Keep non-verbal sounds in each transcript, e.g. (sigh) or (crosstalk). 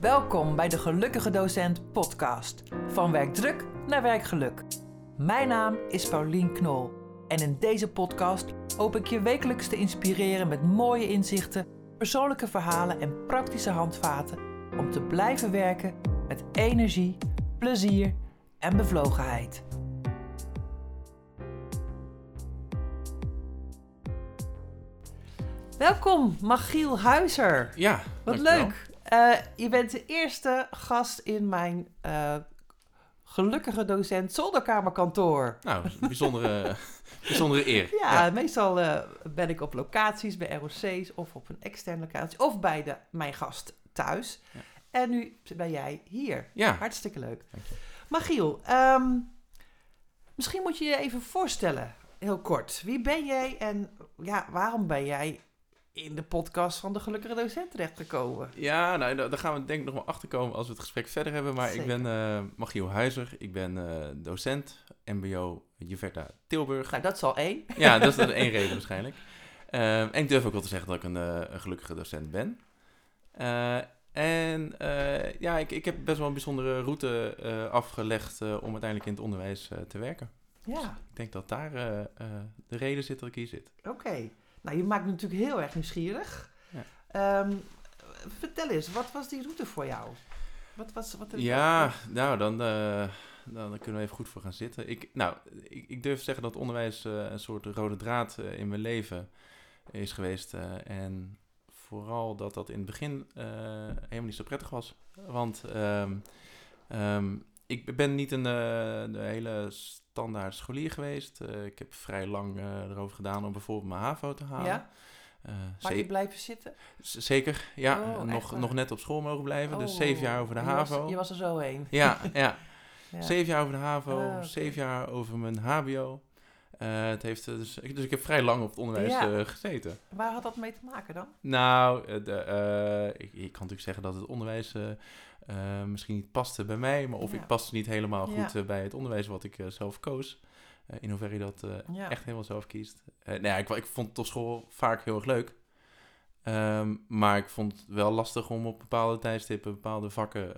Welkom bij de Gelukkige Docent podcast. Van werkdruk naar werkgeluk. Mijn naam is Paulien Knol. En in deze podcast hoop ik je wekelijks te inspireren met mooie inzichten, persoonlijke verhalen en praktische handvaten om te blijven werken met energie, plezier en bevlogenheid. Welkom, Magiel Huizer. Ja, Wat dankjewel. leuk. Eh, je bent de eerste gast in mijn eh, gelukkige docent zolderkamerkantoor. Nou, bijzondere, (laughs) bijzondere eer. Ja, meestal eh, ben ik op locaties bij ROC's of op een externe locatie of bij de, mijn gast thuis. Ja. En nu ben jij hier. Ja, Hartstikke leuk. Je. Magiel, ehm, misschien moet je je even voorstellen, heel kort. Wie ben jij en ja, waarom ben jij in de podcast van de gelukkige docent terechtgekomen? ja nou, daar gaan we denk ik nog wel achter komen als we het gesprek verder hebben. Maar ik ben eh Magiel Huizer. Ik ben eh, docent MBO Juverta Tilburg. Nou, dat is al één. Ja, dat is dat één reden waarschijnlijk. (laughs) Ehm, en ik durf ook wel te zeggen dat ik een, eh, een gelukkige docent ben. En ja, ik, ik heb best wel een bijzondere route afgelegd om uiteindelijk in het onderwijs te werken. Ja, Ik denk dat daar de reden zit dat ik hier zit. oké. Nou, je maakt me natuurlijk heel erg nieuwsgierig. Ja. Ehm, vertel eens, wat was die route voor jou? Wat was, wat, Ja, nou, dan, eh, dan kunnen we even goed voor gaan zitten. Ik, nou, ik, ik durf te zeggen dat onderwijs eh, een soort rode draad eh, in mijn leven is geweest. en vooral dat dat in het begin helemaal niet zo prettig was. Want ehm, ehm, ik ben niet een, een hele standaard scholier geweest. Eh, ik heb vrij lang eh, erover gedaan om bijvoorbeeld mijn HAVO te halen. Ja? Eh, je blijven zitten? zeker, ja. Oh, nog, nog net op school mogen blijven. dus Oh, zeven jaar over de je was- HAVO. je was er zo heen. Ja, (laughs) ja. Ja. Zeven jaar over de HAVO, oké. zeven jaar over mijn HBO. Het heeft, dus, dus ik heb vrij lang op het onderwijs Ja. gezeten. Waar had dat mee te maken dan? Nou, de, ik, ik kan natuurlijk zeggen dat het onderwijs eh, misschien niet paste bij mij, maar of Ja. ik paste niet helemaal goed Ja. eh, bij het onderwijs wat ik eh, zelf koos. In hoeverre je dat Ja. echt helemaal zelf kiest. Nou ja, ik, ik vond op school vaak heel erg leuk. Ehm, maar ik vond het wel lastig om op bepaalde tijdstippen bepaalde vakken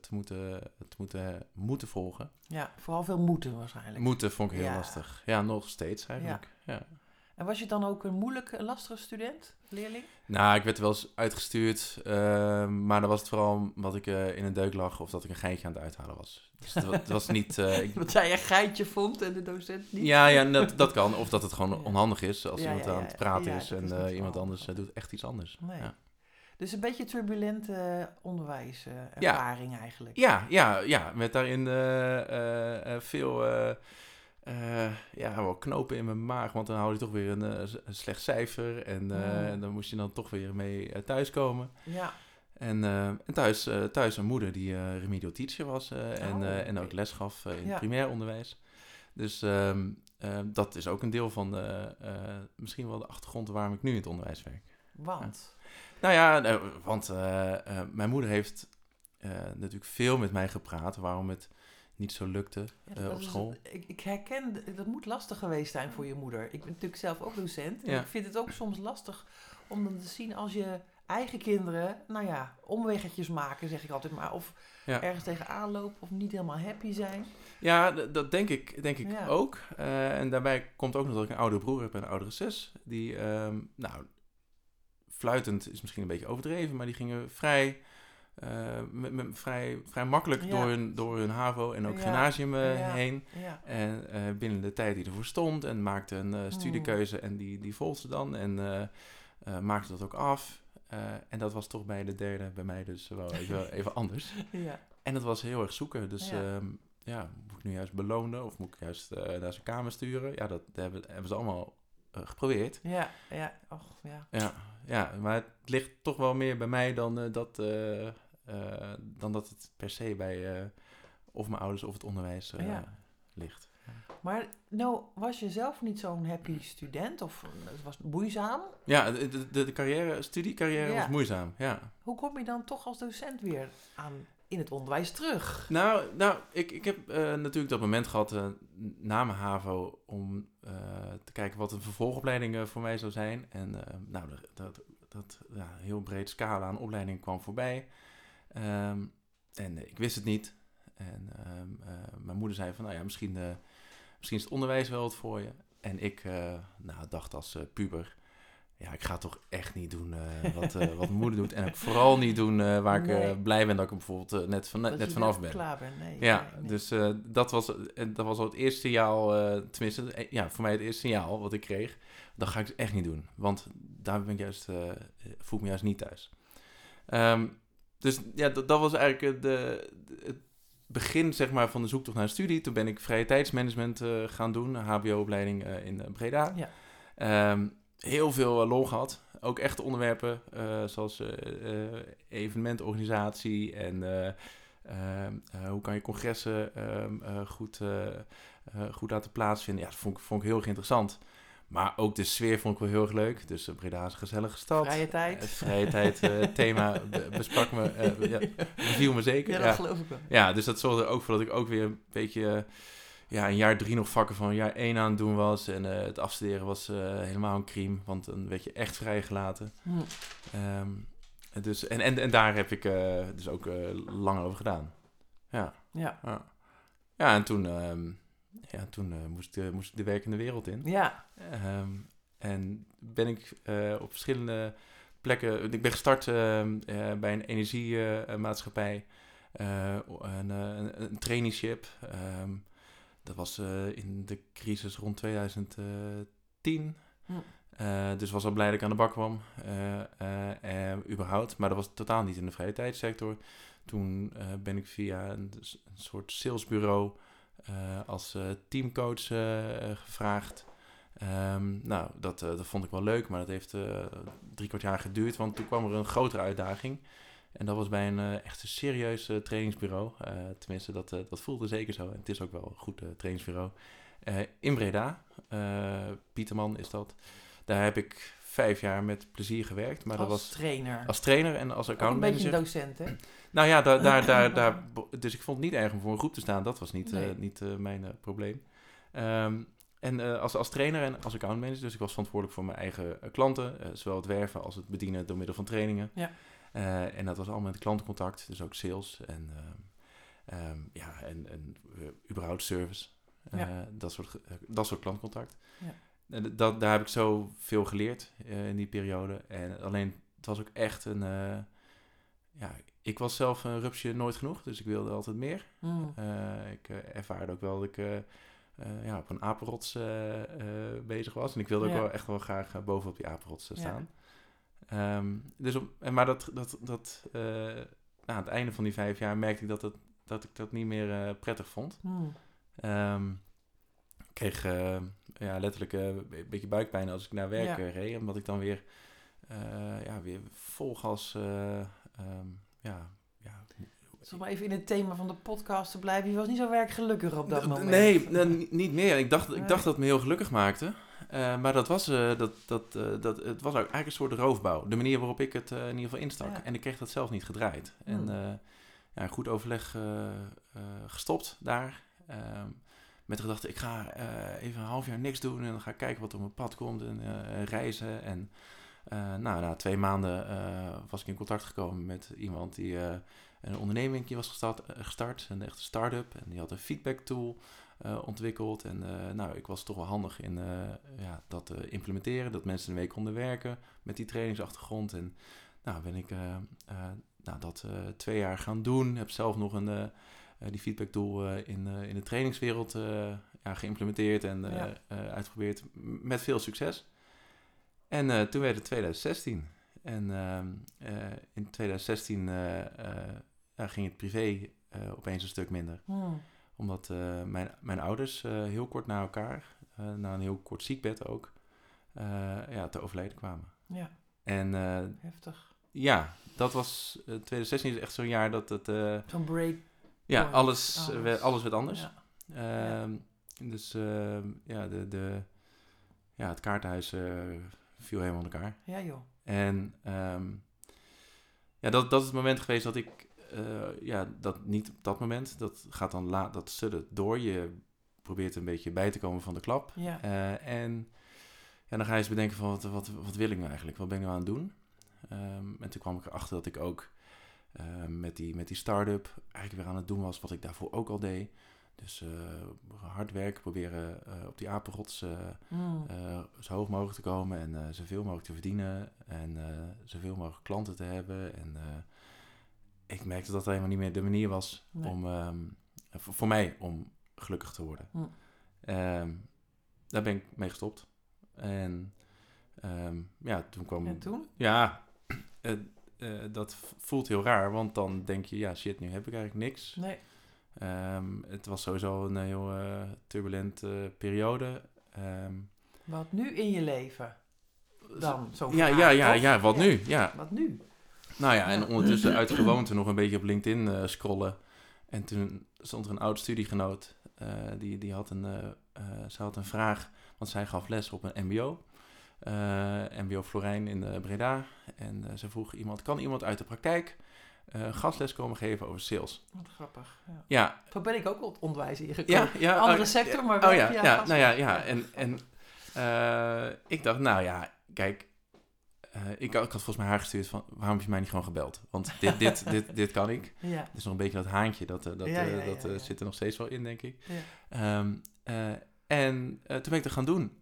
te, moeten, te moeten, moeten volgen. Ja, vooral veel moeten waarschijnlijk. Moeten vond ik heel Ja. lastig. Ja, nog steeds eigenlijk. Ja. En was je dan ook een moeilijke, lastige student, leerling? Nou, ik werd wel eens uitgestuurd, ehm, maar dan was het vooral omdat ik eh, in een deuk lag of dat ik een geintje aan het uithalen was. Dus het, wa- het was niet... eh, ik, (laughs) Dat jij een geitje vond en de docent niet? ja, ja dat, dat kan. Of dat het gewoon onhandig is als Ja, iemand ja, aan het praten is en is eh, iemand anders doet echt iets anders. Nee. Dus een beetje turbulente onderwijservaring eigenlijk. Ja, ja, ja, met daarin veel eh, ja, wel knopen in mijn maag. Want dan hou je toch weer een, eh, een slecht cijfer. En, eh, Oh. en dan moest je dan toch weer mee thuiskomen. Ja. En, en thuis, thuis een moeder die remedial teacher was en, Oh, en ook les gaf in Ja. primair onderwijs. Dus ehm, eh, dat is ook een deel van eh, misschien wel de achtergrond waarom ik nu in het onderwijs werk. Want? Nou ja, eh, want mijn moeder heeft natuurlijk veel met mij gepraat waarom het niet zo lukte Ja, eh, op is- school. ik, ik herken, dat moet lastig geweest zijn voor je moeder. Ik ben natuurlijk zelf ook docent. En Ja. ik vind het ook soms lastig om dan te zien als je eigen kinderen, nou ja, omweggetjes maken, zeg ik altijd maar. Of Ja. ergens tegenaan lopen of niet helemaal happy zijn. Ja, dat denk ik, denk ik ook. Eh, en daarbij komt ook nog dat ik een oudere broer heb en een oudere zus. Die, ehm, nou, fluitend is misschien een beetje overdreven, maar die gingen vrij, eh, met, met- vrij, vrij makkelijk Ja. door, hun, door hun HAVO en ook Ja. gymnasium eh, Ja. heen. En eh, binnen de tijd die ervoor stond en maakte een studiekeuze en die, die volgde ze dan en maakte dat ook af. En dat was toch bij de derde, bij mij dus wel even, (laughs) even anders. ja. En het was heel erg zoeken. Dus Ja. ja, moet ik nu juist belonen of moet ik juist naar zijn kamer sturen? Ja, dat hebben, hebben ze allemaal geprobeerd. Ja, ja, och, ja. Ja, ja, maar het ligt toch wel meer bij mij dan, dat, eh, dan dat het per se bij eh, of mijn ouders of het onderwijs eh, Ja. ligt. Maar nou, was je zelf niet zo'n happy student? Of het was moeizaam? Ja, de, de, de carrière, studiecarrière Ja. was moeizaam, ja. Hoe kom je dan toch als docent weer aan in het onderwijs terug? Nou, nou ik, ik heb natuurlijk dat moment gehad eh, na mijn HAVO om te kijken wat een vervolgopleiding voor mij zou zijn. En nou, dat, dat, dat ja, heel breed scala aan opleidingen kwam voorbij. Ehm, en ik wist het niet. En ehm, eh, mijn moeder zei van, nou ja, misschien, eh, misschien is het onderwijs wel wat voor je. En ik eh, nou, dacht als eh, puber, ja, ik ga toch echt niet doen eh, wat, eh, wat mijn moeder doet. En ook vooral niet doen eh, waar ik eh, blij ben dat ik bijvoorbeeld eh, net, van, net vanaf ben. klaar bent. Nee, Ja, nee, dus eh, dat, was, eh, dat was al het eerste signaal, eh, tenminste, eh, ja, voor mij het eerste signaal wat ik kreeg. Dat ga ik dus echt niet doen, want daar ben ik juist, eh, voel ik me juist niet thuis. Ehm, dus ja, dat, dat was eigenlijk eh, de, de- het begin zeg maar, van de zoektocht naar een studie. Toen ben ik vrije tijdsmanagement eh, gaan doen, een hbo-opleiding eh, in Breda. Ja. Ehm, heel veel lol gehad. Ook echte onderwerpen, zoals evenementorganisatie en eh, ehm, eh, hoe kan je congressen ehm, eh, goed, goed laten plaatsvinden. Ja, dat vond ik, vond ik heel erg interessant. Maar ook de sfeer vond ik wel heel erg leuk. Dus uh, Breda is een gezellige stad. Vrije tijd. Het vrije tijd eh, (laughs) thema besprak me, eh, ja, beviel me zeker. Ja, Ja, dat geloof ik wel. ja, dus dat zorgde er ook voor dat ik ook weer een beetje... eh, ja, in jaar drie nog vakken van jaar één aan het doen was. En eh, het afstuderen was eh, helemaal een crime. Want dan werd je echt vrijgelaten. Hm. Ehm, dus, en, en, en daar heb ik eh, dus ook eh, lang over gedaan. Ja, Ja. ja. ja en toen, ehm, ja, toen eh, moest, ik, de- moest ik de werkende wereld in. Ja. Ehm, en ben ik eh, op verschillende plekken... Ik ben gestart ehm, eh, bij een energiemaatschappij. een, een, een traineeship. Ehm, dat was in de crisis rond 2010. Hm. Dus was al blij dat ik aan de bak kwam, überhaupt. Maar dat was totaal niet in de vrije tijdsector. Toen ben ik via een, soort salesbureau als eh, teamcoach eh, eh, gevraagd. Ehm, nou, dat, eh, dat vond ik wel leuk, maar dat heeft eh, drie kwart jaar geduurd. Want toen kwam er een grotere uitdaging. En dat was bij een eh, echt een serieus eh, trainingsbureau. Eh, tenminste, dat, eh, dat voelde zeker zo. En het is ook wel een goed eh, trainingsbureau. Eh, in Breda. Eh, Pieterman is dat. Daar heb ik vijf jaar met plezier gewerkt. Maar dat als was trainer. als trainer en als Ook een beetje accountmanager. een docent, hè? Nou ja, daar, daar, daar, daar, dus ik vond het niet erg om voor een groep te staan. Dat was niet, eh, Nee. niet eh, mijn eh, probleem. Ehm, en als, als trainer en als accountmanager, dus ik was verantwoordelijk voor mijn eigen klanten. zowel het werven als het bedienen door middel van trainingen. Ja. En dat was allemaal met klantencontact, dus ook sales en, ehm, ehm, ja, en, en überhaupt service. Ja. dat, soort, dat soort klantcontact. Ja. En dat, daar heb ik zo veel geleerd in die periode. En alleen, het was ook echt een... ja, ik was zelf een rupsje nooit genoeg, dus ik wilde altijd meer. Hm. Eh, ik eh, ervaarde ook wel dat ik eh, ja, op een apenrots bezig was. En ik wilde ook wel echt wel graag bovenop die apenrots Ja. staan. Ehm, dus op, en maar dat, dat, dat, nou, aan het einde van die vijf jaar merkte ik dat, het, dat ik dat niet meer prettig vond. Hm. Ehm, ik kreeg ja, letterlijk een beetje buikpijn als ik naar werk Ja. reed. Omdat ik dan weer, ja, weer vol gas... eh, ehm, ja, ja, om even in het thema van de podcast te blijven. Je was niet zo werkgelukkig op dat moment. Nee, nee, ni- niet meer. Ik dacht, ik dacht dat het me heel gelukkig maakte. Eh, maar dat was, eh, dat, dat, eh, dat, het was eigenlijk een soort roofbouw. De manier waarop ik het in ieder geval instak. Ja. En ik kreeg dat zelf niet gedraaid. Hmm. En ja, goed overleg gestopt daar. Ehm, met de gedachte, ik ga even een half jaar niks doen. En dan ga ik kijken wat er op mijn pad komt. En reizen. En nou, na twee maanden eh, was ik in contact gekomen met iemand die... eh, een onderneming was gestart, eh, gestart, een echte start-up. En die had een feedback tool eh, ontwikkeld. En eh, nou, ik was toch wel handig in eh, ja, dat te implementeren. Dat mensen een week konden werken met die trainingsachtergrond. En nou ben ik eh, eh, nou, dat eh, twee jaar gaan doen. Heb zelf nog een, eh, eh, die feedback tool eh, in, eh, in de trainingswereld eh, ja, geïmplementeerd en eh, Ja. eh, uitgeprobeerd. Met veel succes. En eh, toen werd het 2016. En ehm, eh, in 2016 eh, ging het privé opeens een stuk minder. Hm. Omdat mijn, mijn ouders heel kort na elkaar, na een heel kort ziekbed ook, ja, te overlijden kwamen. Ja, En heftig. ja, dat was, eh, 2016 is echt zo'n jaar dat het, Zo'n break. ja, alles, alles. werd, alles werd anders. Ja. Ehm, Dus ehm, ja, de, de, ja, het kaartenhuis viel helemaal in elkaar. ja, joh. En ehm, ja, dat, dat is het moment geweest dat ik, eh, ja, dat niet op dat moment, dat gaat dan la, dat suddert door. Je probeert een beetje bij te komen van de klap. Ja. Eh, en ja, dan ga je eens bedenken van wat, wat, wat wil ik nou eigenlijk? Wat ben ik nou aan het doen? Ehm, en toen kwam ik erachter dat ik ook eh, met die, met die start-up eigenlijk weer aan het doen was wat ik daarvoor ook al deed. Dus uh, hard werken, proberen uh, op die apenrots uh, mm. zo hoog mogelijk te komen en zoveel mogelijk te verdienen en zoveel mogelijk klanten te hebben. En ik merkte dat dat helemaal niet meer de manier was om, um, voor, voor, mij om gelukkig te worden. Mm. Um, daar ben ik mee gestopt. En um, ja, toen kwam... En toen? Ja, (clears throat) dat voelt heel raar, want dan denk je, ja shit, nu heb ik eigenlijk niks. Nee. Um, het was sowieso een heel uh, turbulente periode. Um, wat nu in je leven dan? Zo ja, ja, ja, ja, wat nu? Ja. Wat nu? Nou ja, en ondertussen uit (clears throat) gewoonte nog een beetje op LinkedIn uh, scrollen. En toen stond er een oud studiegenoot. Uh, die, die had een, ze had een vraag, want zij gaf les op een mbo. mbo Florijn in Breda. En ze vroeg iemand, kan iemand uit de praktijk uh, gastles komen geven over sales. Wat grappig. Ja. ja. Zo ben ik ook op onderwijs ingekomen. Ja, ja, Andere oh, sector, maar wel oh, ja, ja, nou ja, ja. En, en uh, ik dacht, nou ja, kijk, uh, ik, ik, had volgens mij haar gestuurd van, waarom heb je mij niet gewoon gebeld? Want dit, dit, (laughs) dit, dit kan ik. Ja. Dus nog een beetje dat haantje, dat, dat, dat zit er nog steeds wel in, denk ik. Um, en toen ben ik dat gaan doen.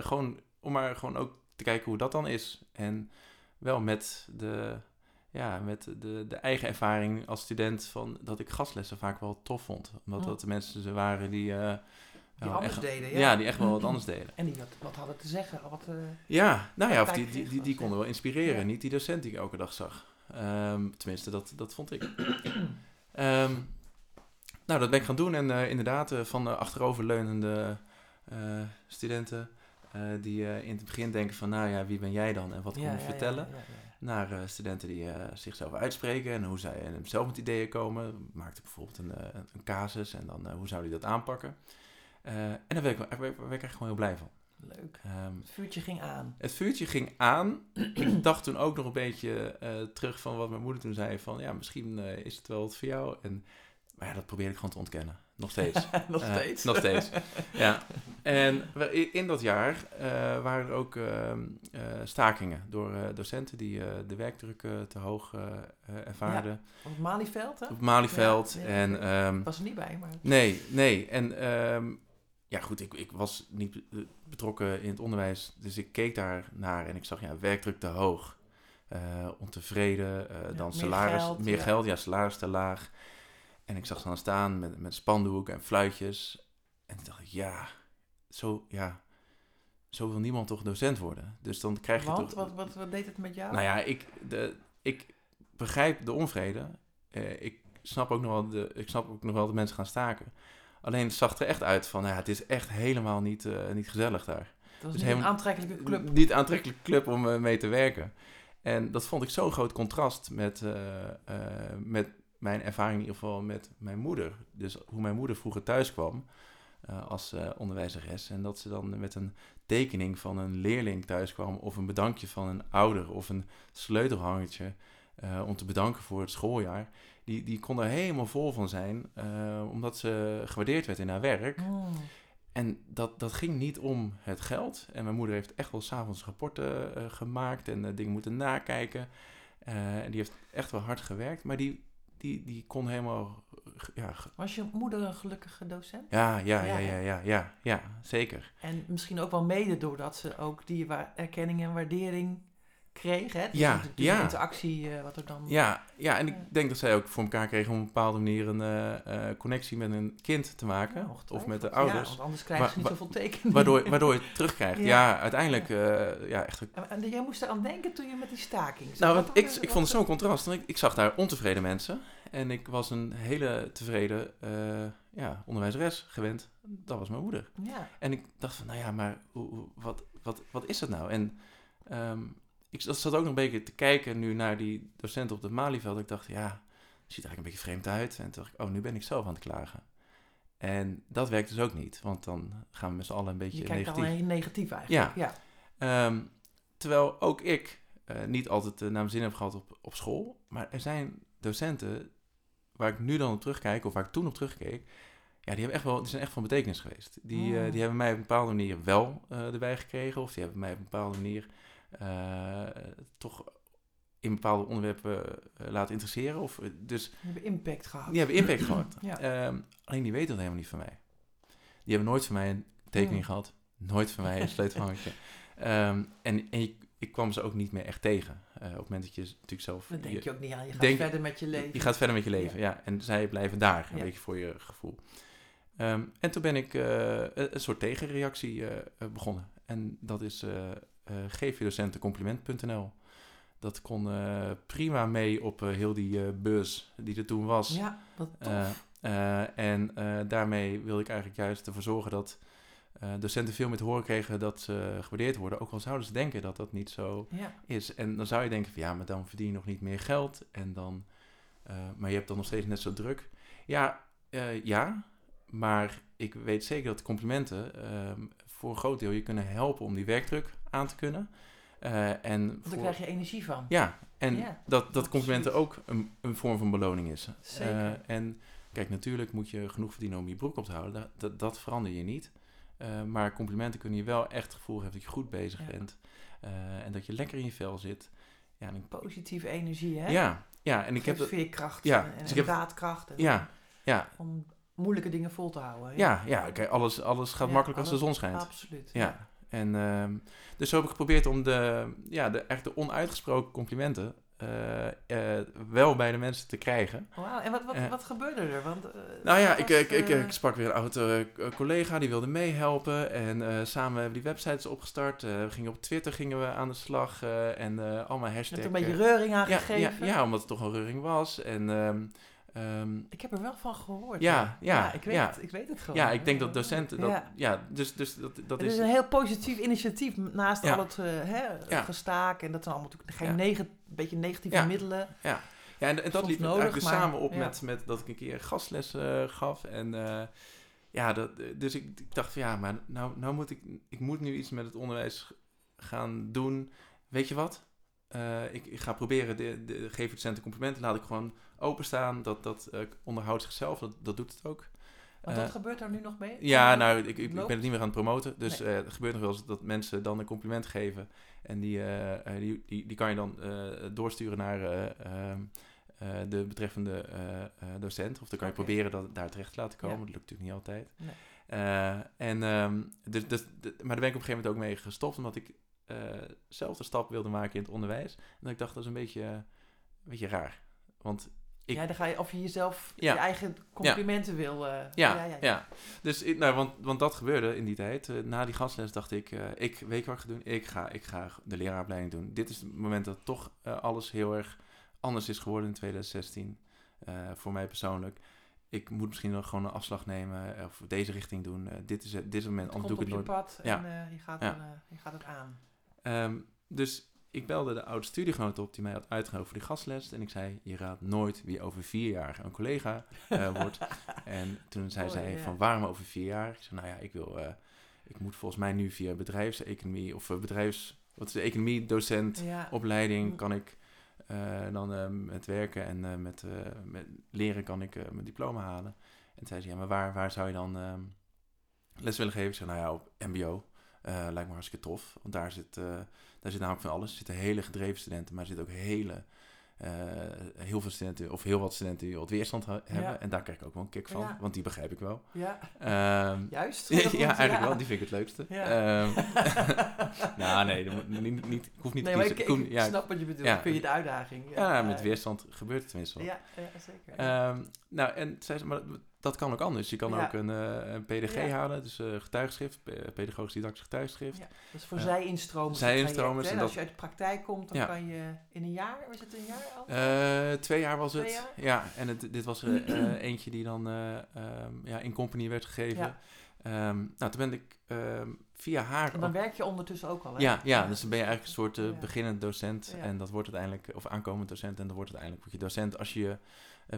gewoon om maar gewoon ook te kijken hoe dat dan is. En wel met de ja, met de, de eigen ervaring als student van dat ik gastlessen vaak wel tof vond. Omdat oh. dat de mensen ze waren die... Uh, die anders echt, deden, ja. ja. die echt wel wat anders deden. En die wat, wat hadden te zeggen. Wat, uh, ja, nou ja, of die, die, die, die konden wel inspireren. Niet die docent die ik elke dag zag. Um, tenminste, dat, dat vond ik. um, nou, dat ben ik gaan doen. En uh, inderdaad, van achteroverleunende studenten... die in het begin denken van, nou ja, wie ben jij dan? En wat kom je vertellen? Naar uh, studenten die uh, zichzelf uitspreken en hoe zij uh, zelf met ideeën komen. Maakte bijvoorbeeld een, een casus en dan hoe zou die dat aanpakken. en daar werd ik, werd, werd ik gewoon heel blij van. Leuk. Um, het vuurtje ging aan. Het vuurtje ging aan. ik dacht toen ook nog een beetje terug van wat mijn moeder toen zei: van ja, misschien is het wel wat voor jou. En, maar ja, dat probeerde ik gewoon te ontkennen. Nog steeds. (laughs) nog steeds. nog steeds. ja. (laughs) En in dat jaar uh, waren er ook uh, stakingen door docenten die de werkdruk te hoog ervaarden. op het Malieveld, hè? Op het Malieveld. Ja, en, um, was er niet bij, maar... Nee, nee. En um, ja, goed, ik, ik was niet betrokken in het onderwijs, dus ik keek daar naar en ik zag, ja, werkdruk te hoog. ontevreden, dan meer salaris, geld, meer geld, ja, salaris te laag. En ik zag ze dan staan met, met spandoeken en fluitjes. En toen dacht ik, ja, zo, ja, zo wil niemand toch docent worden. Dus dan krijg je Want, toch... Wat, wat, wat deed het met jou? Nou ja, ik, de, ik begrijp de onvrede. Eh, ik, snap ook nog wel de, ik snap ook nog wel dat mensen gaan staken. Alleen het zag er echt uit van, ja, het is echt helemaal niet, uh, niet gezellig daar. Dat is dus niet een aantrekkelijke club. Niet een aantrekkelijke club om uh, mee te werken. En dat vond ik zo'n groot contrast met, met mijn ervaring in ieder geval met mijn moeder. Dus hoe mijn moeder vroeger thuis kwam uh, als uh, onderwijzeres. En dat ze dan met een tekening van een leerling thuis kwam. Of een bedankje van een ouder. Of een sleutelhangertje uh, om te bedanken voor het schooljaar. Die, die kon er helemaal vol van zijn. omdat ze gewaardeerd werd in haar werk. Oh. En dat, dat ging niet om het geld. En mijn moeder heeft echt wel s'avonds rapporten gemaakt. En dingen moeten nakijken. en die heeft echt wel hard gewerkt. Maar die die, die kon helemaal... Ja, Was je moeder een gelukkige docent? Ja, ja, ja, ja, ja, ja, ja, zeker. En misschien ook wel mede doordat ze ook die erkenning en waardering kreeg. Hè? Dus ja, de, ja. interactie uh, wat er dan... Ja, ja en ik denk dat zij ook voor elkaar kregen om op een bepaalde manier een uh, connectie met een kind te maken. Ja, of met de ouders. Ja, want anders krijgen ze niet zoveel tekenen. Waardoor, waardoor je het (laughs) terugkrijgt. Ja, uiteindelijk... Uh, ja, echt... En jij moest eraan denken toen je met die staking... Nou, want ik, ik vond het zo'n contrast. Ik, ik zag daar ontevreden mensen. En ik was een hele tevreden ja, onderwijzeres gewend. Dat was mijn moeder. Ja. En ik dacht van, nou ja, maar hoe, wat, wat, wat is dat nou? En... Um, ik zat ook nog een beetje te kijken nu naar die docent op het Malieveld. Ik dacht, ja, ziet er eigenlijk een beetje vreemd uit. En toen dacht ik, oh, nu ben ik zelf aan het klagen. En dat werkt dus ook niet, want dan gaan we met z'n allen een beetje Je kijkt negatief. negatief eigenlijk. Ja. ja. Um, terwijl ook ik uh, niet altijd uh, naar mijn zin heb gehad op, op school. Maar er zijn docenten waar ik nu dan op terugkijk, of waar ik toen op terugkeek. Ja, die, hebben echt wel, die zijn echt van betekenis geweest. Die, uh, die hebben mij op een bepaalde manier wel erbij gekregen. Of die hebben mij op een bepaalde manier toch in bepaalde onderwerpen eh, laten interesseren. Of, eh, dus Die hebben impact gehad. die hebben impact gehad. (clears throat) Ja. Ehm, alleen die weten dat helemaal niet van mij. Die hebben nooit van mij een tekening Hmm. gehad. Nooit van mij een sleutelhangetje. (laughs) Ehm, en en ik, ik kwam ze ook niet meer echt tegen. Eh, op het moment dat je natuurlijk zelf... Dan denk je- je ook niet aan. Je gaat denk- verder met je leven. je gaat verder met je leven, ja. En zij blijven daar, een beetje voor je gevoel. Ehm, en toen ben ik eh, een soort tegenreactie eh, eh, begonnen. En dat is eh eh geef je docenten compliment.nl. Dat kon eh, prima mee op eh, heel die eh beurs die er toen was. Ja, wat tof. Eh, eh, en eh, daarmee wil ik eigenlijk juist ervoor zorgen dat eh, docenten veel meer te horen kregen dat ze gewaardeerd worden. Ook al zouden ze denken dat dat niet zo ja. is. En dan zou je denken van ja, maar dan verdien je nog niet meer geld. En dan, eh, maar je hebt dan nog steeds net zo druk. Ja, eh, ja, maar ik weet zeker dat complimenten ehm, voor een groot deel je kunnen helpen om die werkdruk aan te kunnen. Eh, en Want voor- daar krijg je energie van. ja, en Ja, dat, dat complimenten ook een, een vorm van beloning is. Zeker. Eh, en kijk, natuurlijk moet je genoeg verdienen om je broek op te houden. Dat, dat, dat verander je niet. Eh, maar complimenten kunnen je wel echt het gevoel geven dat je goed bezig Ja. bent. En dat je lekker in je vel zit. Ja, en ik- Positieve energie, hè? ja, ja, en ik heb veerkracht Ja, en, dus heb- daadkracht. En Ja, ja, Om moeilijke dingen vol te houden. ja, ja, kijk, alles, alles gaat Ja, makkelijk als de zon schijnt. Absoluut. Ja, en ehm, dus zo heb ik geprobeerd om de, ja, de, echt de onuitgesproken complimenten eh, eh, wel bij de mensen te krijgen. Wauw, en wat, wat, Eh. wat gebeurde er? Want, Nou ja, ik, ik, ik, ik sprak weer een oud eh, collega, die wilde meehelpen. En samen hebben we die websites opgestart. We gingen op Twitter gingen we aan de slag en allemaal je hashtags. hebt er een beetje reuring aan ja, ja, ja, omdat het toch al reuring was. En ehm, ehm, Ik heb er wel van gehoord. Ja, ja, ik, weet ja. Het, ik weet het gewoon. ja, ik denk dat docenten... Dat, Ja. ja. dus, dus dat, dat Het is is... een heel positief initiatief naast Ja. al het Ja. gestaak en dat zijn allemaal natuurlijk geen Ja. een beetje negatieve Ja. middelen. Ja, en, en dat liep nodig, eigenlijk dus samen op ja. met, met dat ik een keer gastles eh, gaf. En eh, ja, dat, dus ik, ik dacht van ja, maar nou, nou moet ik, ik moet nu iets met het onderwijs gaan doen. Weet je wat? Eh, ik, ik ga proberen, de, de, geef het centen complimenten, laat ik gewoon openstaan. Dat, dat eh, onderhoudt zichzelf, dat, dat doet het ook. Want Eh, wat gebeurt er nu nog mee? ja, nou, ik, ik, ben het niet meer aan het promoten. Dus Nee. het gebeurt nog wel eens dat mensen dan een compliment geven. En die, die, die, die kan je dan doorsturen naar eh, ehm, eh, de betreffende docent. Of dan kan je proberen dat daar terecht te laten komen. Ja. Dat lukt natuurlijk niet altijd. Nee. En, ehm, dus, dus, maar daar ben ik op een gegeven moment ook mee gestopt. Omdat ik zelf de stap wilde maken in het onderwijs. En dat ik dacht, dat is een beetje, een beetje raar. Want ik- Ja, dan ga je, of je jezelf Ja. je eigen complimenten wil. eh, Ja, ja, Dus ik- nou, want, want dat gebeurde in die tijd. Eh, na die gastles dacht ik, eh, ik weet wat ik ga doen. Ik ga, ik ga de leraaropleiding doen. Dit is het moment dat toch eh, alles heel erg anders is geworden in 2016. eh, voor mij persoonlijk. Ik moet misschien nog gewoon een afslag nemen eh, of deze richting doen. Eh, dit, is het, dit is het moment, Het anders doe ik het nooit. pad Ja. en eh, je, gaat Ja. dan, eh, je gaat het aan. Ehm, dus ik belde de oude studiegenoot op die mij had uitgenodigd voor die gastles. En ik zei, je raadt nooit wie over vier jaar een collega eh, (laughs) wordt. En toen zei Oh, zij ja. van waarom over vier jaar? Ik zei, nou ja, ik wil, eh, ik moet volgens mij nu via bedrijfseconomie of eh, bedrijfs, wat is de economie docent Ja. opleiding Mm. kan ik dan met werken en met, met leren kan ik mijn diploma halen. En toen zei ze, ja, maar waar, waar zou je dan ehm, les willen geven? Ik zei, nou ja, op mbo. Eh, lijkt me hartstikke tof, want daar zit, eh, daar zit namelijk van alles. Er zitten hele gedreven studenten, maar er zitten ook hele, eh, heel veel studenten, of heel wat studenten die wat weerstand hebben. En daar krijg ik ook wel een kick van, Ja. want die begrijp ik wel. ja, Ehm, (laughs) juist. (laughs) ja, eigenlijk wel, die vind ik het leukste. Ehm, (laughs) nou, nee, niet, niet, ik hoef niet nee, te kiezen. ik, hoef- ik snap wat je bedoelt. vind je de uitdaging. ja, met weerstand gebeurt het tenminste wel. Ja, ja zeker. Ehm, nou, en zei ze, maar dat kan ook anders. Je kan Ja. ook een, eh, een PDG Ja. halen, dus eh getuigschrift, pe- pedagogisch didactisch getuigschrift. Ja, dat is voor zij-instromers. Zij-instromers en Als dat- je uit de praktijk komt, dan kan je in een jaar, was het een jaar al? Eh, twee jaar was Twee het. jaar? Ja, en het, dit was er (clears throat) eentje die dan eh, ehm, ja, in company werd gegeven. Ehm, nou, toen ben ik ehm, via haar... en dan werk je ondertussen ook al, hè? ja, ja, dus dan ben je eigenlijk een soort beginnend docent. En dat wordt uiteindelijk, of aankomend docent. En dan wordt uiteindelijk word je docent als je je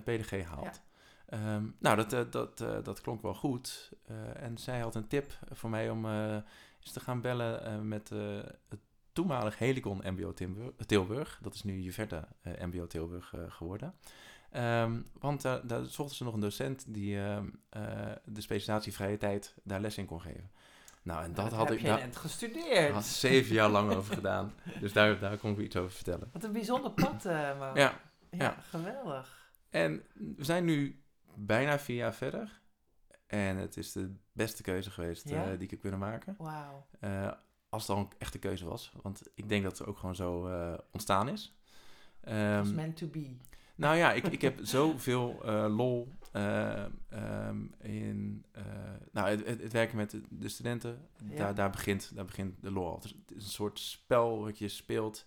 PDG haalt. Ehm, nou, dat, eh, dat, eh, dat klonk wel goed. Eh, en zij had een tip voor mij om eens te gaan bellen met het toenmalig Helicon MBO Tilburg. Dat is nu Juverta eh, MBO Tilburg geworden. Ehm, want daar daar zochten ze nog een docent die ehm, eh, de specialisatie vrije tijd daar les in kon geven. Nou, en dat dat had heb ik je daar net gestudeerd. had zeven jaar lang over gedaan. Dus daar, daar kon ik iets over vertellen. Wat een bijzonder pad. Ja, ja, ja. geweldig. en we zijn nu bijna vier jaar verder. En het is de beste keuze geweest Ja? eh, die ik heb kunnen maken. Wauw. Eh, als het al een echte keuze was. Want ik denk dat het ook gewoon zo eh, ontstaan is. Het Ehm, was meant to be. nou ja, ik, ik heb (laughs) zoveel lol eh, ehm, in nou, het, het, werken met de, de studenten. Ja. Daar, daar, begint, daar begint de lol al. Het is, een soort spel wat je speelt.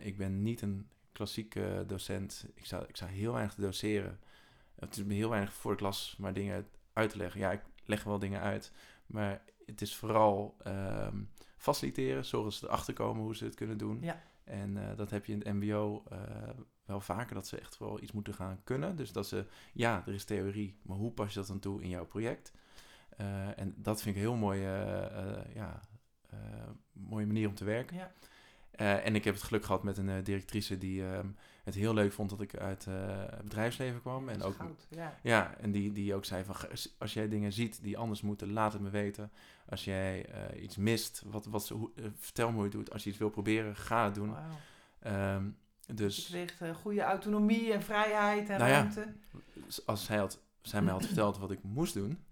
Ik ben niet een klassieke docent. Ik zou, ik zou heel weinig doseren. Het is me heel weinig voor de klas maar dingen uit te leggen. Ja, ik leg wel dingen uit. Maar het is vooral ehm, faciliteren. Zorgen dat ze erachter komen hoe ze het kunnen doen. Ja. En eh, dat heb je in het mbo eh, wel vaker, dat ze echt wel iets moeten gaan kunnen. Dus dat ze, ja, er is theorie, maar hoe pas je dat dan toe in jouw project? Eh, en dat vind ik een heel mooie, ja, mooie manier om te werken. Ja. Eh, en ik heb het geluk gehad met een eh, directrice die ehm, het heel leuk vond dat ik uit eh, het bedrijfsleven kwam. En ook goud, ja. ja, en die, die ook zei van, "Ge- als jij dingen ziet die anders moeten, laat het me weten. Als jij iets mist, wat, wat, hoe, vertel me hoe je het doet. Als je iets wil proberen, ga het doen. Ehm, Je dus kreeg goede autonomie en vrijheid en Nou ja. ruimte. als zij, had, zij mij had verteld wat ik moest doen,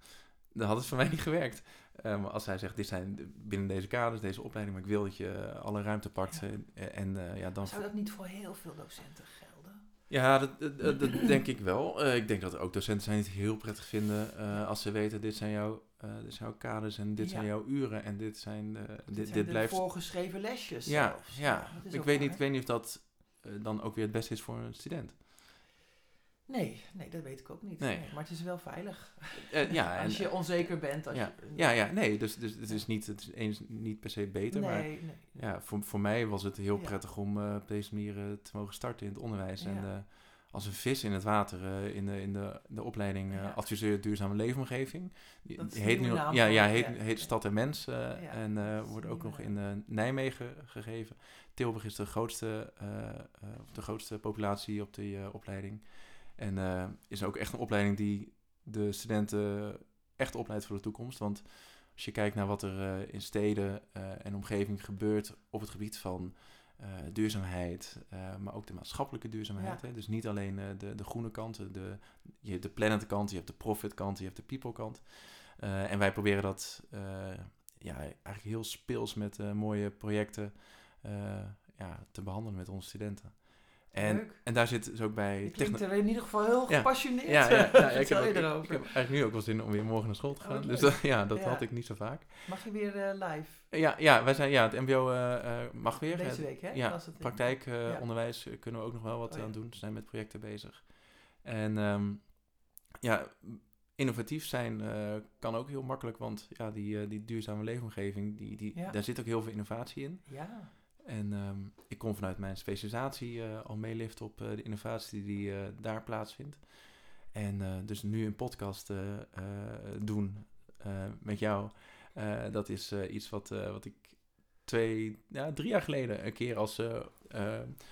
dan had het voor mij niet gewerkt. Maar als zij zegt, dit zijn binnen deze kaders, deze opleiding, maar ik wil dat je alle ruimte pakt. Ja. En, eh, ja, dan... Zou dat niet voor heel veel docenten gelden? Ja, dat, dat, (clears throat) denk ik wel. Eh, ik denk dat ook docenten zijn het heel prettig vinden eh, als ze weten, dit zijn, jouw, eh, dit zijn jouw kaders en dit Ja. zijn jouw uren en dit zijn, eh, dit, dit, zijn blijft... voorgeschreven lesjes Ja, zelfs. ja. ik weet, waar. niet, ik weet niet of dat dan ook weer het beste is voor een student. Nee, nee, dat weet ik ook niet. Nee. Nee, maar het is wel veilig. Eh, ja, (laughs) als je onzeker bent. Als ja, je, ja, ja, nee, dus, dus het is niet, het is eens niet per se beter, maar nee, ja, voor, voor mij was het heel Ja. prettig om eh, op deze manier eh, te mogen starten in het onderwijs. En Ja. als een vis in het water in, de, in de, de opleiding adviseur duurzame leefomgeving. Die, heet nu ja, ja, heet, heet Stad en Mens Ja, en wordt ook nog in Nijmegen gegeven. Tilburg is de grootste, de grootste populatie op die opleiding. En eh, is ook echt een opleiding die de studenten echt opleidt voor de toekomst. Want als je kijkt naar wat er eh, in steden eh, en omgeving gebeurt op het gebied van duurzaamheid, maar ook de maatschappelijke duurzaamheid. Ja. Hè? Dus niet alleen de, de groene kant, de, je hebt de planet kant, je hebt de profit kant, je hebt de people kant. En wij proberen dat ja, eigenlijk heel speels met mooie projecten ja, te behandelen met onze studenten. En, Leuk. en daar zit dus ook bij... Je techno- klinkt er in ieder geval heel gepassioneerd. ja, ja, (laughs) ja, ja, ik, heb ook- ik, ik eigenlijk nu ook wel zin om weer morgen naar school te Oh, gaan. dus (laughs) dat, ja, dat had ik niet zo vaak. Mag je weer eh, live? Ja, ja, wij zijn, ja het mbo eh, eh, mag weer. Deze week, hè? Ja, praktijkonderwijs eh, kunnen we ook nog wel wat Oh, aan doen. We zijn met projecten bezig. En ehm, ja, innovatief zijn eh, kan ook heel makkelijk, want ja, die, eh, die duurzame leefomgeving, die, die, Ja. daar zit ook heel veel innovatie in. Ja. En ehm, ik kon vanuit mijn specialisatie eh, al meeliften op eh, de innovatie die eh, daar plaatsvindt. En dus nu een podcast doen met jou, dat is iets wat, wat ik twee, ja, drie jaar geleden een keer als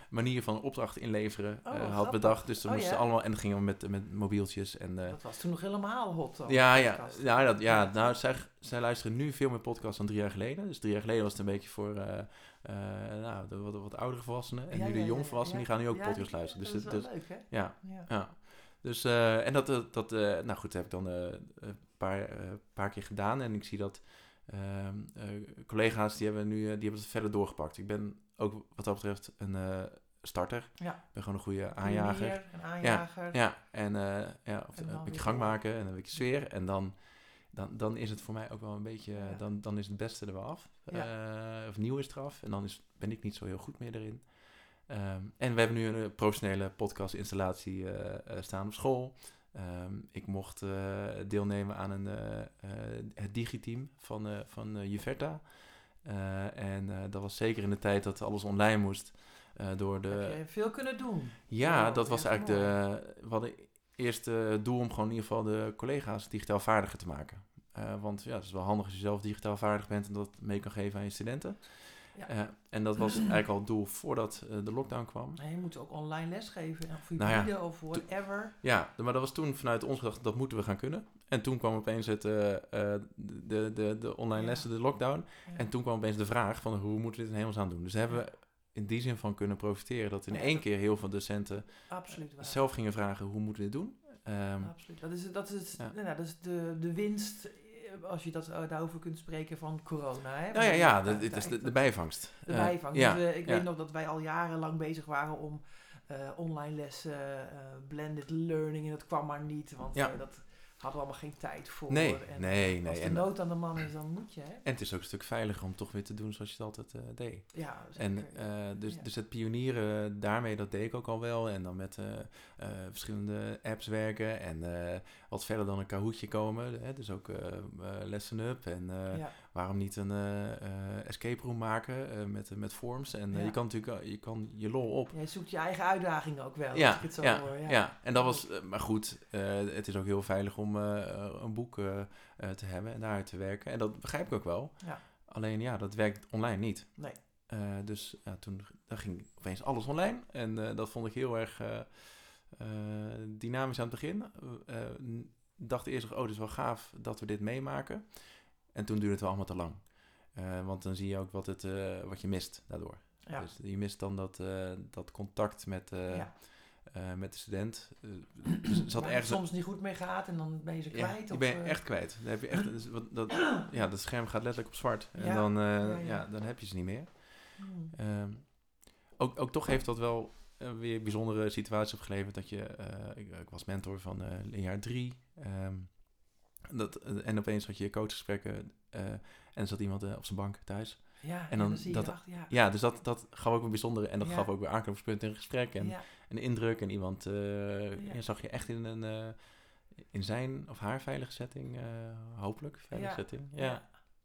manier van opdracht inleveren Oh, had bedacht. Dus toen Oh, moesten ja? allemaal, en dan gingen we met, met mobieltjes en... Dat was toen nog helemaal hot. dan, ja, ja, ja, dat, ja nou, zij, zij luisteren nu veel meer podcasts dan drie jaar geleden. Dus drie jaar geleden was het een beetje voor eh, nou, de wat, wat oudere volwassenen. En Ja, nu de ja, ja, jongvolwassenen, ja. die gaan nu ook Ja, podcasts die- luisteren. Dus, dat is dus, leuk, hè? ja, Ja. ja. Dus, eh, en dat, eh, dat nou goed, dat heb ik dan een paar, paar keer gedaan. En ik zie dat ehm, eh, collega's, die hebben nu die hebben het verder doorgepakt. Ik ben ook wat dat betreft een starter. Ja. Ik ben gewoon een goede aanjager. Een aanjager. Ja, en eh, ja, of En dan een beetje gang maken en een beetje sfeer. En dan, dan, dan is het voor mij ook wel een beetje, Ja. dan, dan is het beste er wel af. Eh, of nieuw is eraf. En dan is, ben ik niet zo heel goed meer erin. Ehm, en we hebben nu een eh, professionele podcast-installatie eh, staan op school. Ehm, ik mocht deelnemen aan een, het digiteam van, van Juverta. En dat was zeker in de tijd dat alles online moest. door de, Heb je veel kunnen doen. ja, dat was eigenlijk de. We hadden eerst eh, doel om gewoon in ieder geval de collega's digitaal vaardiger te maken. Eh, want ja, het is wel handig als je zelf digitaal vaardig bent en dat mee kan geven aan je studenten. Ja. Eh, en dat was eigenlijk al het doel voordat de lockdown kwam. Nee, je moet ook online lesgeven. Of Nou ja, hybride of whatever. Ja, maar dat was toen vanuit ons gedacht, dat moeten we gaan kunnen. En toen kwam opeens het, de, de, de online lessen, de lockdown. Ja. En toen kwam opeens de vraag van hoe moeten we dit in hemelsnaam doen. Dus hebben we in die zin van kunnen profiteren. Dat in Ja, één keer heel veel docenten zelf gingen vragen hoe moeten we dit doen. Ehm, Absoluut. Dat is, dat is, Ja. nou, dat is de, de winst, eh, als je dat, eh, daarover kunt spreken, van corona. Hè? nou ja, ja, dat- dit is de, de bijvangst. de Eh, bijvang. ja, Dus, ik weet nog dat wij al jarenlang bezig waren om online lessen, blended learning, en dat kwam maar niet, want Ja. dat hadden we allemaal geen tijd voor. Nee, en nee, Als nee. de En, nood aan de man is, dan moet je. Hè? en het is ook een stuk veiliger om toch weer te doen zoals je het altijd eh, deed. Ja, En zeker. eh, dus, Ja. dus het pionieren daarmee, dat deed ik ook al wel. En dan met eh, eh, verschillende apps werken en eh, wat verder dan een Kahootje komen. Hè? Dus ook eh, eh, Lesson Up en eh, ja. Waarom niet een eh, eh, escape room maken eh, met, met forms. En Ja. je kan natuurlijk je, kan je lol op. Jij zoekt je eigen uitdaging ook wel, als Ja, ik het zo ja, hoor. Ja. ja. en dat was, maar goed, het is ook heel veilig om een boek te hebben en daaruit te werken. En dat begrijp ik ook wel. Ja. Alleen ja, dat werkt online niet. Nee. Dus ja, toen dan ging opeens alles online. En dat vond ik heel erg dynamisch aan het begin. Dacht eerst, nog, oh, dit is wel gaaf dat we dit meemaken. En toen duurde het wel allemaal te lang. Eh, want dan zie je ook wat, het, eh, wat je mist daardoor. Ja. Dus je mist dan dat, eh, dat contact met, Ja. met de student. (clears throat) Dus zat Waar ergens soms niet goed mee gaat en dan ben je ze kwijt. of, ben je echt kwijt. Dan heb je echt, dus wat- dat, (clears throat) ja, dat scherm gaat letterlijk op zwart. En dan, ja, dan heb je ze niet meer. hmm. Ehm, ook, ook toch heeft dat wel weer bijzondere situaties opgeleverd. Dat je, ik, ik was mentor van jaar drie. ehm, dat, eh, en opeens had je coachgesprekken eh, en zat iemand eh, op zijn bank thuis. Ja, en dan zie je dat- erachter, ja. Ja, dus dat, dat gaf ook een bijzondere en dat Ja. gaf ook weer aanknopingspunten in gesprek. En ja. een indruk en iemand ja, zag je echt in een in zijn of haar veilige setting, hopelijk veilige Ja. setting. Ja.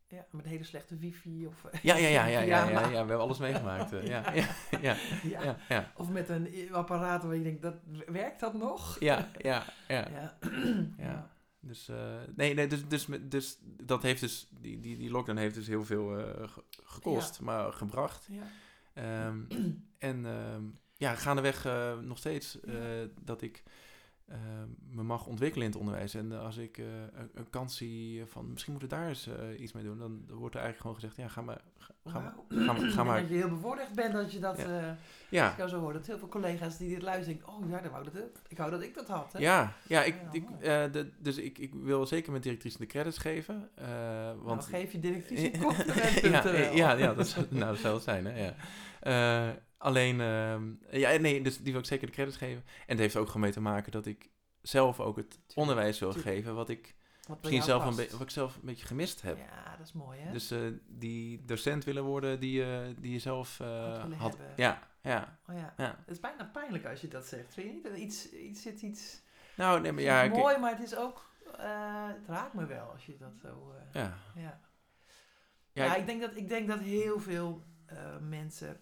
Ja. met hele slechte wifi of... Ja, ja, ja, ja, ja, ja, (laughs) we hebben alles meegemaakt. ja, ja, ja, Ja. Of met een apparaat waar je denkt, dat, werkt dat nog? ja, ja, ja. Ja. (clears throat) Dus, eh, nee, nee, dus, dus, dus dat heeft dus, die, die, die lockdown heeft dus heel veel eh, ge- gekost, maar gebracht. ja. Ehm, en ehm, ja, gaandeweg eh nog steeds dat ik eh, me mag ontwikkelen in het onderwijs. En als ik eh, een, een kans zie van misschien moeten we daar eens eh, iets mee doen, dan wordt er eigenlijk gewoon gezegd, ja, ga maar, ga, ga ga maar. Ga En maar. dat je heel bevoorrecht bent dat je dat... Ja. eh, ik jou zo hoor, dat heel veel collega's die dit luisteren denken, oh ja, dan wou dat, ik wou dat ik dat had. Hè? ja, ja, ik, Ja, ik, eh, de, dus ik, ik wil zeker mijn directrice de credits geven. eh, Want geef je directrice (laughs) ja, ja, ja, dat, zou- nou, dat zou het zijn, hè, ja. Alleen, ehm, ja, nee, dus die wil ik zeker de credits geven. En het heeft ook gewoon mee te maken dat ik zelf ook het onderwijs wil tuurlijk. geven wat ik Wat misschien zelf een, past. wat ik zelf een beetje gemist heb. Ja, dat is mooi hè? Dus eh, die docent willen worden die, eh, die je zelf eh, Had. Ja, ja, oh, ja. ja. Het is bijna pijnlijk als je dat zegt. Vind je niet? Dat iets, iets zit iets... Nou, nee, maar ja, ik, mooi, maar het is ook... het raakt me wel als je dat zo... ja. ja. Ja, Ja, ik- ik denk dat, ik denk dat heel veel mensen,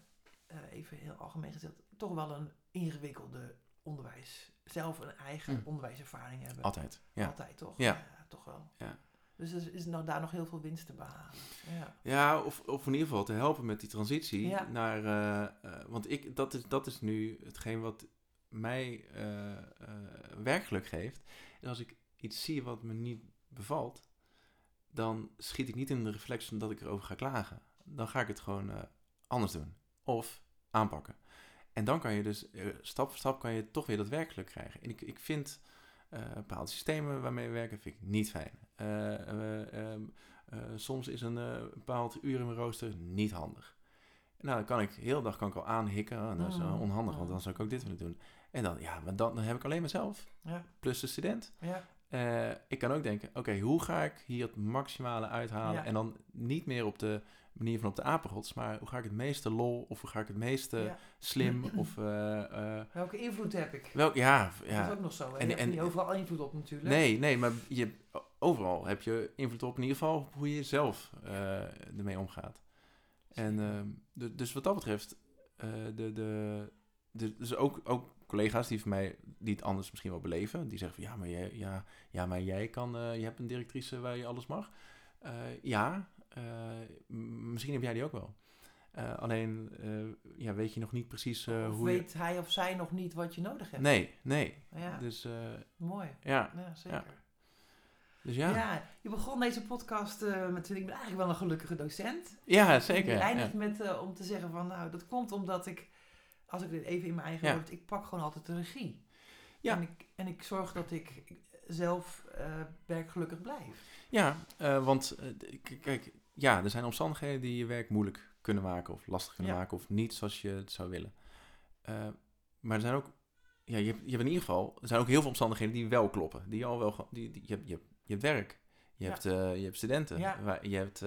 eh, even heel algemeen gezegd, toch wel een ingewikkelde onderwijs, zelf een eigen Hm. onderwijservaring hebben. altijd. Ja. Altijd toch? Ja. toch wel. Ja. Dus er is nou daar nog heel veel winst te behalen. Ja. Ja, of, of in ieder geval te helpen met die transitie Ja. naar. eh, eh, want ik, dat, is, dat is nu hetgeen wat mij eh, werkelijk geeft. En als ik iets zie wat me niet bevalt, dan schiet ik niet in de reflex dat ik erover ga klagen. Dan ga ik het gewoon anders doen. Of aanpakken. En dan kan je dus eh, stap voor stap kan je toch weer dat werkelijk krijgen. En ik, ik vind eh, bepaalde systemen waarmee we werken, vind ik niet fijn. Eh, eh, ehm, eh, soms is een bepaald uur in mijn rooster niet handig. Nou, dan kan ik de hele dag kan ik al aanhikken. Oh, dat is Mm, onhandig, want mm. dan zou ik ook dit willen doen. En dan, ja, maar dan, dan heb ik alleen mezelf. Ja. Plus de student. Ja. Eh, ik kan ook denken, oké, hoe ga ik hier het maximale uithalen? Ja. En dan niet meer op de manier van op de apenrots, maar hoe ga ik het meeste lol of hoe ga ik het meeste ja. slim (clears throat) of eh, eh, Welke invloed heb ik? welk, ja, Dat is ja. ook nog zo. hè? En- niet overal invloed op natuurlijk. Nee, nee, maar je, overal heb je invloed op in ieder geval hoe je zelf ermee omgaat. En ehm, dus wat dat betreft, de, de, de, dus ook, ook collega's die van mij die het anders misschien wel beleven, die zeggen van ja, maar jij, ja, ja, maar jij kan, eh, je hebt een directrice waar je alles mag. Eh, ja, eh, misschien heb jij die ook wel. Alleen ja, weet je nog niet precies of hoe weet hij of zij nog niet wat je nodig hebt? Nee, nee. Ja, Dus mooi. ja, Ja, zeker. dus Ja. ja. Ja, je begon deze podcast eh, met ik ben eigenlijk wel een gelukkige docent. zeker. En je ja, eindigt ja. met om te zeggen van nou, dat komt omdat ik, als ik dit even in mijn eigen Ja. woord, ik pak gewoon altijd de regie. Ja. En ik, en ik zorg dat ik zelf eh werkgelukkig blijf. Ja, eh, want eh, kijk, ja, er zijn omstandigheden die je werk moeilijk kunnen maken of lastig kunnen Ja. maken of niet zoals je het zou willen. Maar er zijn ook, ja, je hebt, je hebt in ieder geval, er zijn ook heel veel omstandigheden die wel kloppen. Die al wel, die, die, je, hebt, je, hebt, je hebt werk, je, Ja. hebt, je hebt studenten, Ja. waar- je hebt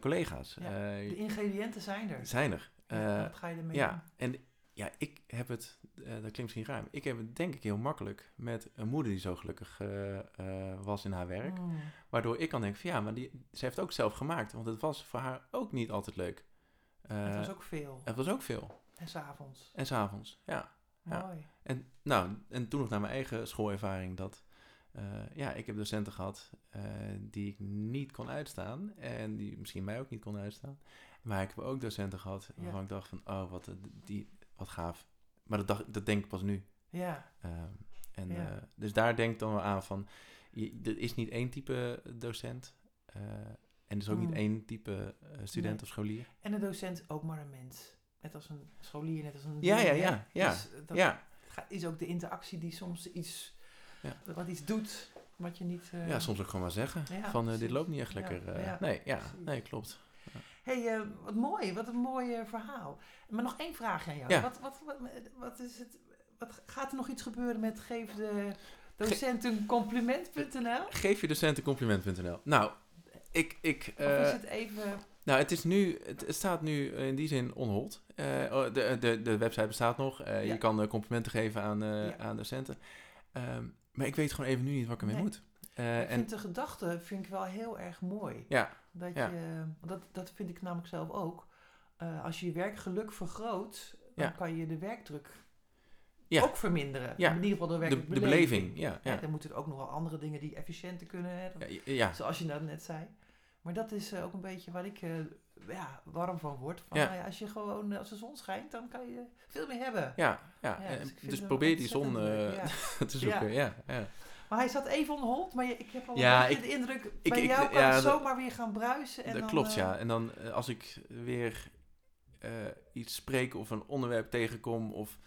collega's, Ja, De ingrediënten zijn er. zijn er. Ja, wat ga je ermee ja, en ja, ik heb het, eh, dat klinkt misschien ruim, ik heb het denk ik heel makkelijk met een moeder die zo gelukkig eh, eh, was in haar werk. Mm. Waardoor ik kan denken van ja, maar die, ze heeft het ook zelf gemaakt. Want het was voor haar ook niet altijd leuk. Het was ook veel. het was ook veel. En s'avonds. En s'avonds, ja. Ja. Mooi. En, nou, en toen nog naar mijn eigen schoolervaring dat... ja, ik heb docenten gehad eh, die ik niet kon uitstaan. En die misschien mij ook niet kon uitstaan. Maar ik heb ook docenten gehad Ja. waarvan ik dacht van... Oh, wat, die, wat gaaf. Maar dat, dacht, dat denk ik pas nu. Ja, Ehm, en, Ja. eh, dus daar denk ik dan wel aan van, je, er is niet één type docent eh, en er is ook Mm. niet één type eh, student Nee. of scholier. en een docent ook maar een mens. Net als een scholier, net als een... Ja, ja, ja, ja, Dus dat ja, is ook de interactie die soms iets... Ja. Wat iets doet, wat je niet... eh, ja, soms ook gewoon maar zeggen Ja, van, eh, dit loopt niet echt lekker. eh. nee, ja, nee, klopt. Hey, eh, wat mooi, wat een mooi eh, verhaal. Maar nog één vraag aan jou. Ja. Wat, wat, wat, wat is het... Wat, gaat er nog iets gebeuren met geef de docenten compliment.nl? Geef je docenten compliment.nl. Nou, ik, ik, Of eh, is het even... nou, het is nu, het, staat nu in die zin on hold. Eh, oh, de, de, de website bestaat nog. Eh, Ja. Je kan eh, complimenten geven aan, eh, Ja. aan docenten. Ehm, maar ik weet gewoon even nu niet wat ik ermee Nee. moet. Eh, ik en vind de gedachte vind ik wel heel erg mooi. ja, Dat, Ja. je, dat, dat vind ik namelijk zelf ook. Eh, als je je werkgeluk vergroot, dan Ja. kan je de werkdruk Ja. ook verminderen. Ja. In ieder geval de de, de beleving. Ja, Ja. ja. dan moeten er ook nog wel andere dingen die efficiënter kunnen. Hè, Ja, ja, Zoals je dat net zei. Maar dat is eh, ook een beetje waar ik eh, ja, warm van word. Van, Ja. nou als je gewoon, als de zon schijnt, dan kan je veel meer hebben. ja, ja. Dus dus probeer die zon (laughs) te zoeken. Ja. Ja, Maar hij zat even on hold, maar ik heb al Ja, ik- de indruk, ik- bij ik- jou kan ja, het zomaar weer gaan bruisen. En dat dan, klopt, eh, ja. En dan eh, als ik weer eh, iets spreek of een onderwerp tegenkom of...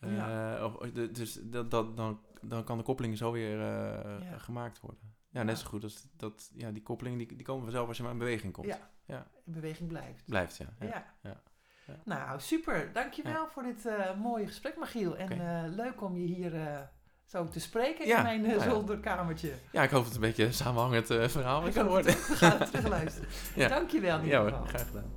eh, Ja. of dus dat, dat, dan, dan kan de koppeling zo weer eh, Ja. gemaakt worden. Ja, net zo goed als dat, ja, die koppelingen die, die komen vanzelf als je maar in beweging komt. Ja. Ja. in beweging blijft. Blijft, ja. ja. Nou, super. Dankjewel voor dit eh, mooie gesprek, Magiel. En eh, leuk om je hier eh, zo te spreken Ja, in mijn eh, nou ja. zolderkamertje. Ja, ik hoop dat het een beetje samenhangend eh, verhaal is geworden. het ook. We gaan het (laughs) terugluisteren. Ja. Dankjewel in Ja ieder hoor, geval. graag gedaan.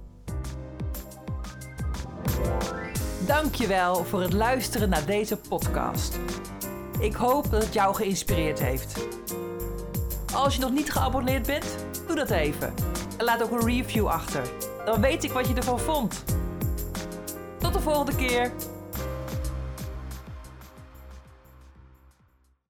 Dankjewel voor het luisteren naar deze podcast. Ik hoop dat het jou geïnspireerd heeft. Als je nog niet geabonneerd bent, doe dat even. En laat ook een review achter. Dan weet ik wat je ervan vond. Tot de volgende keer.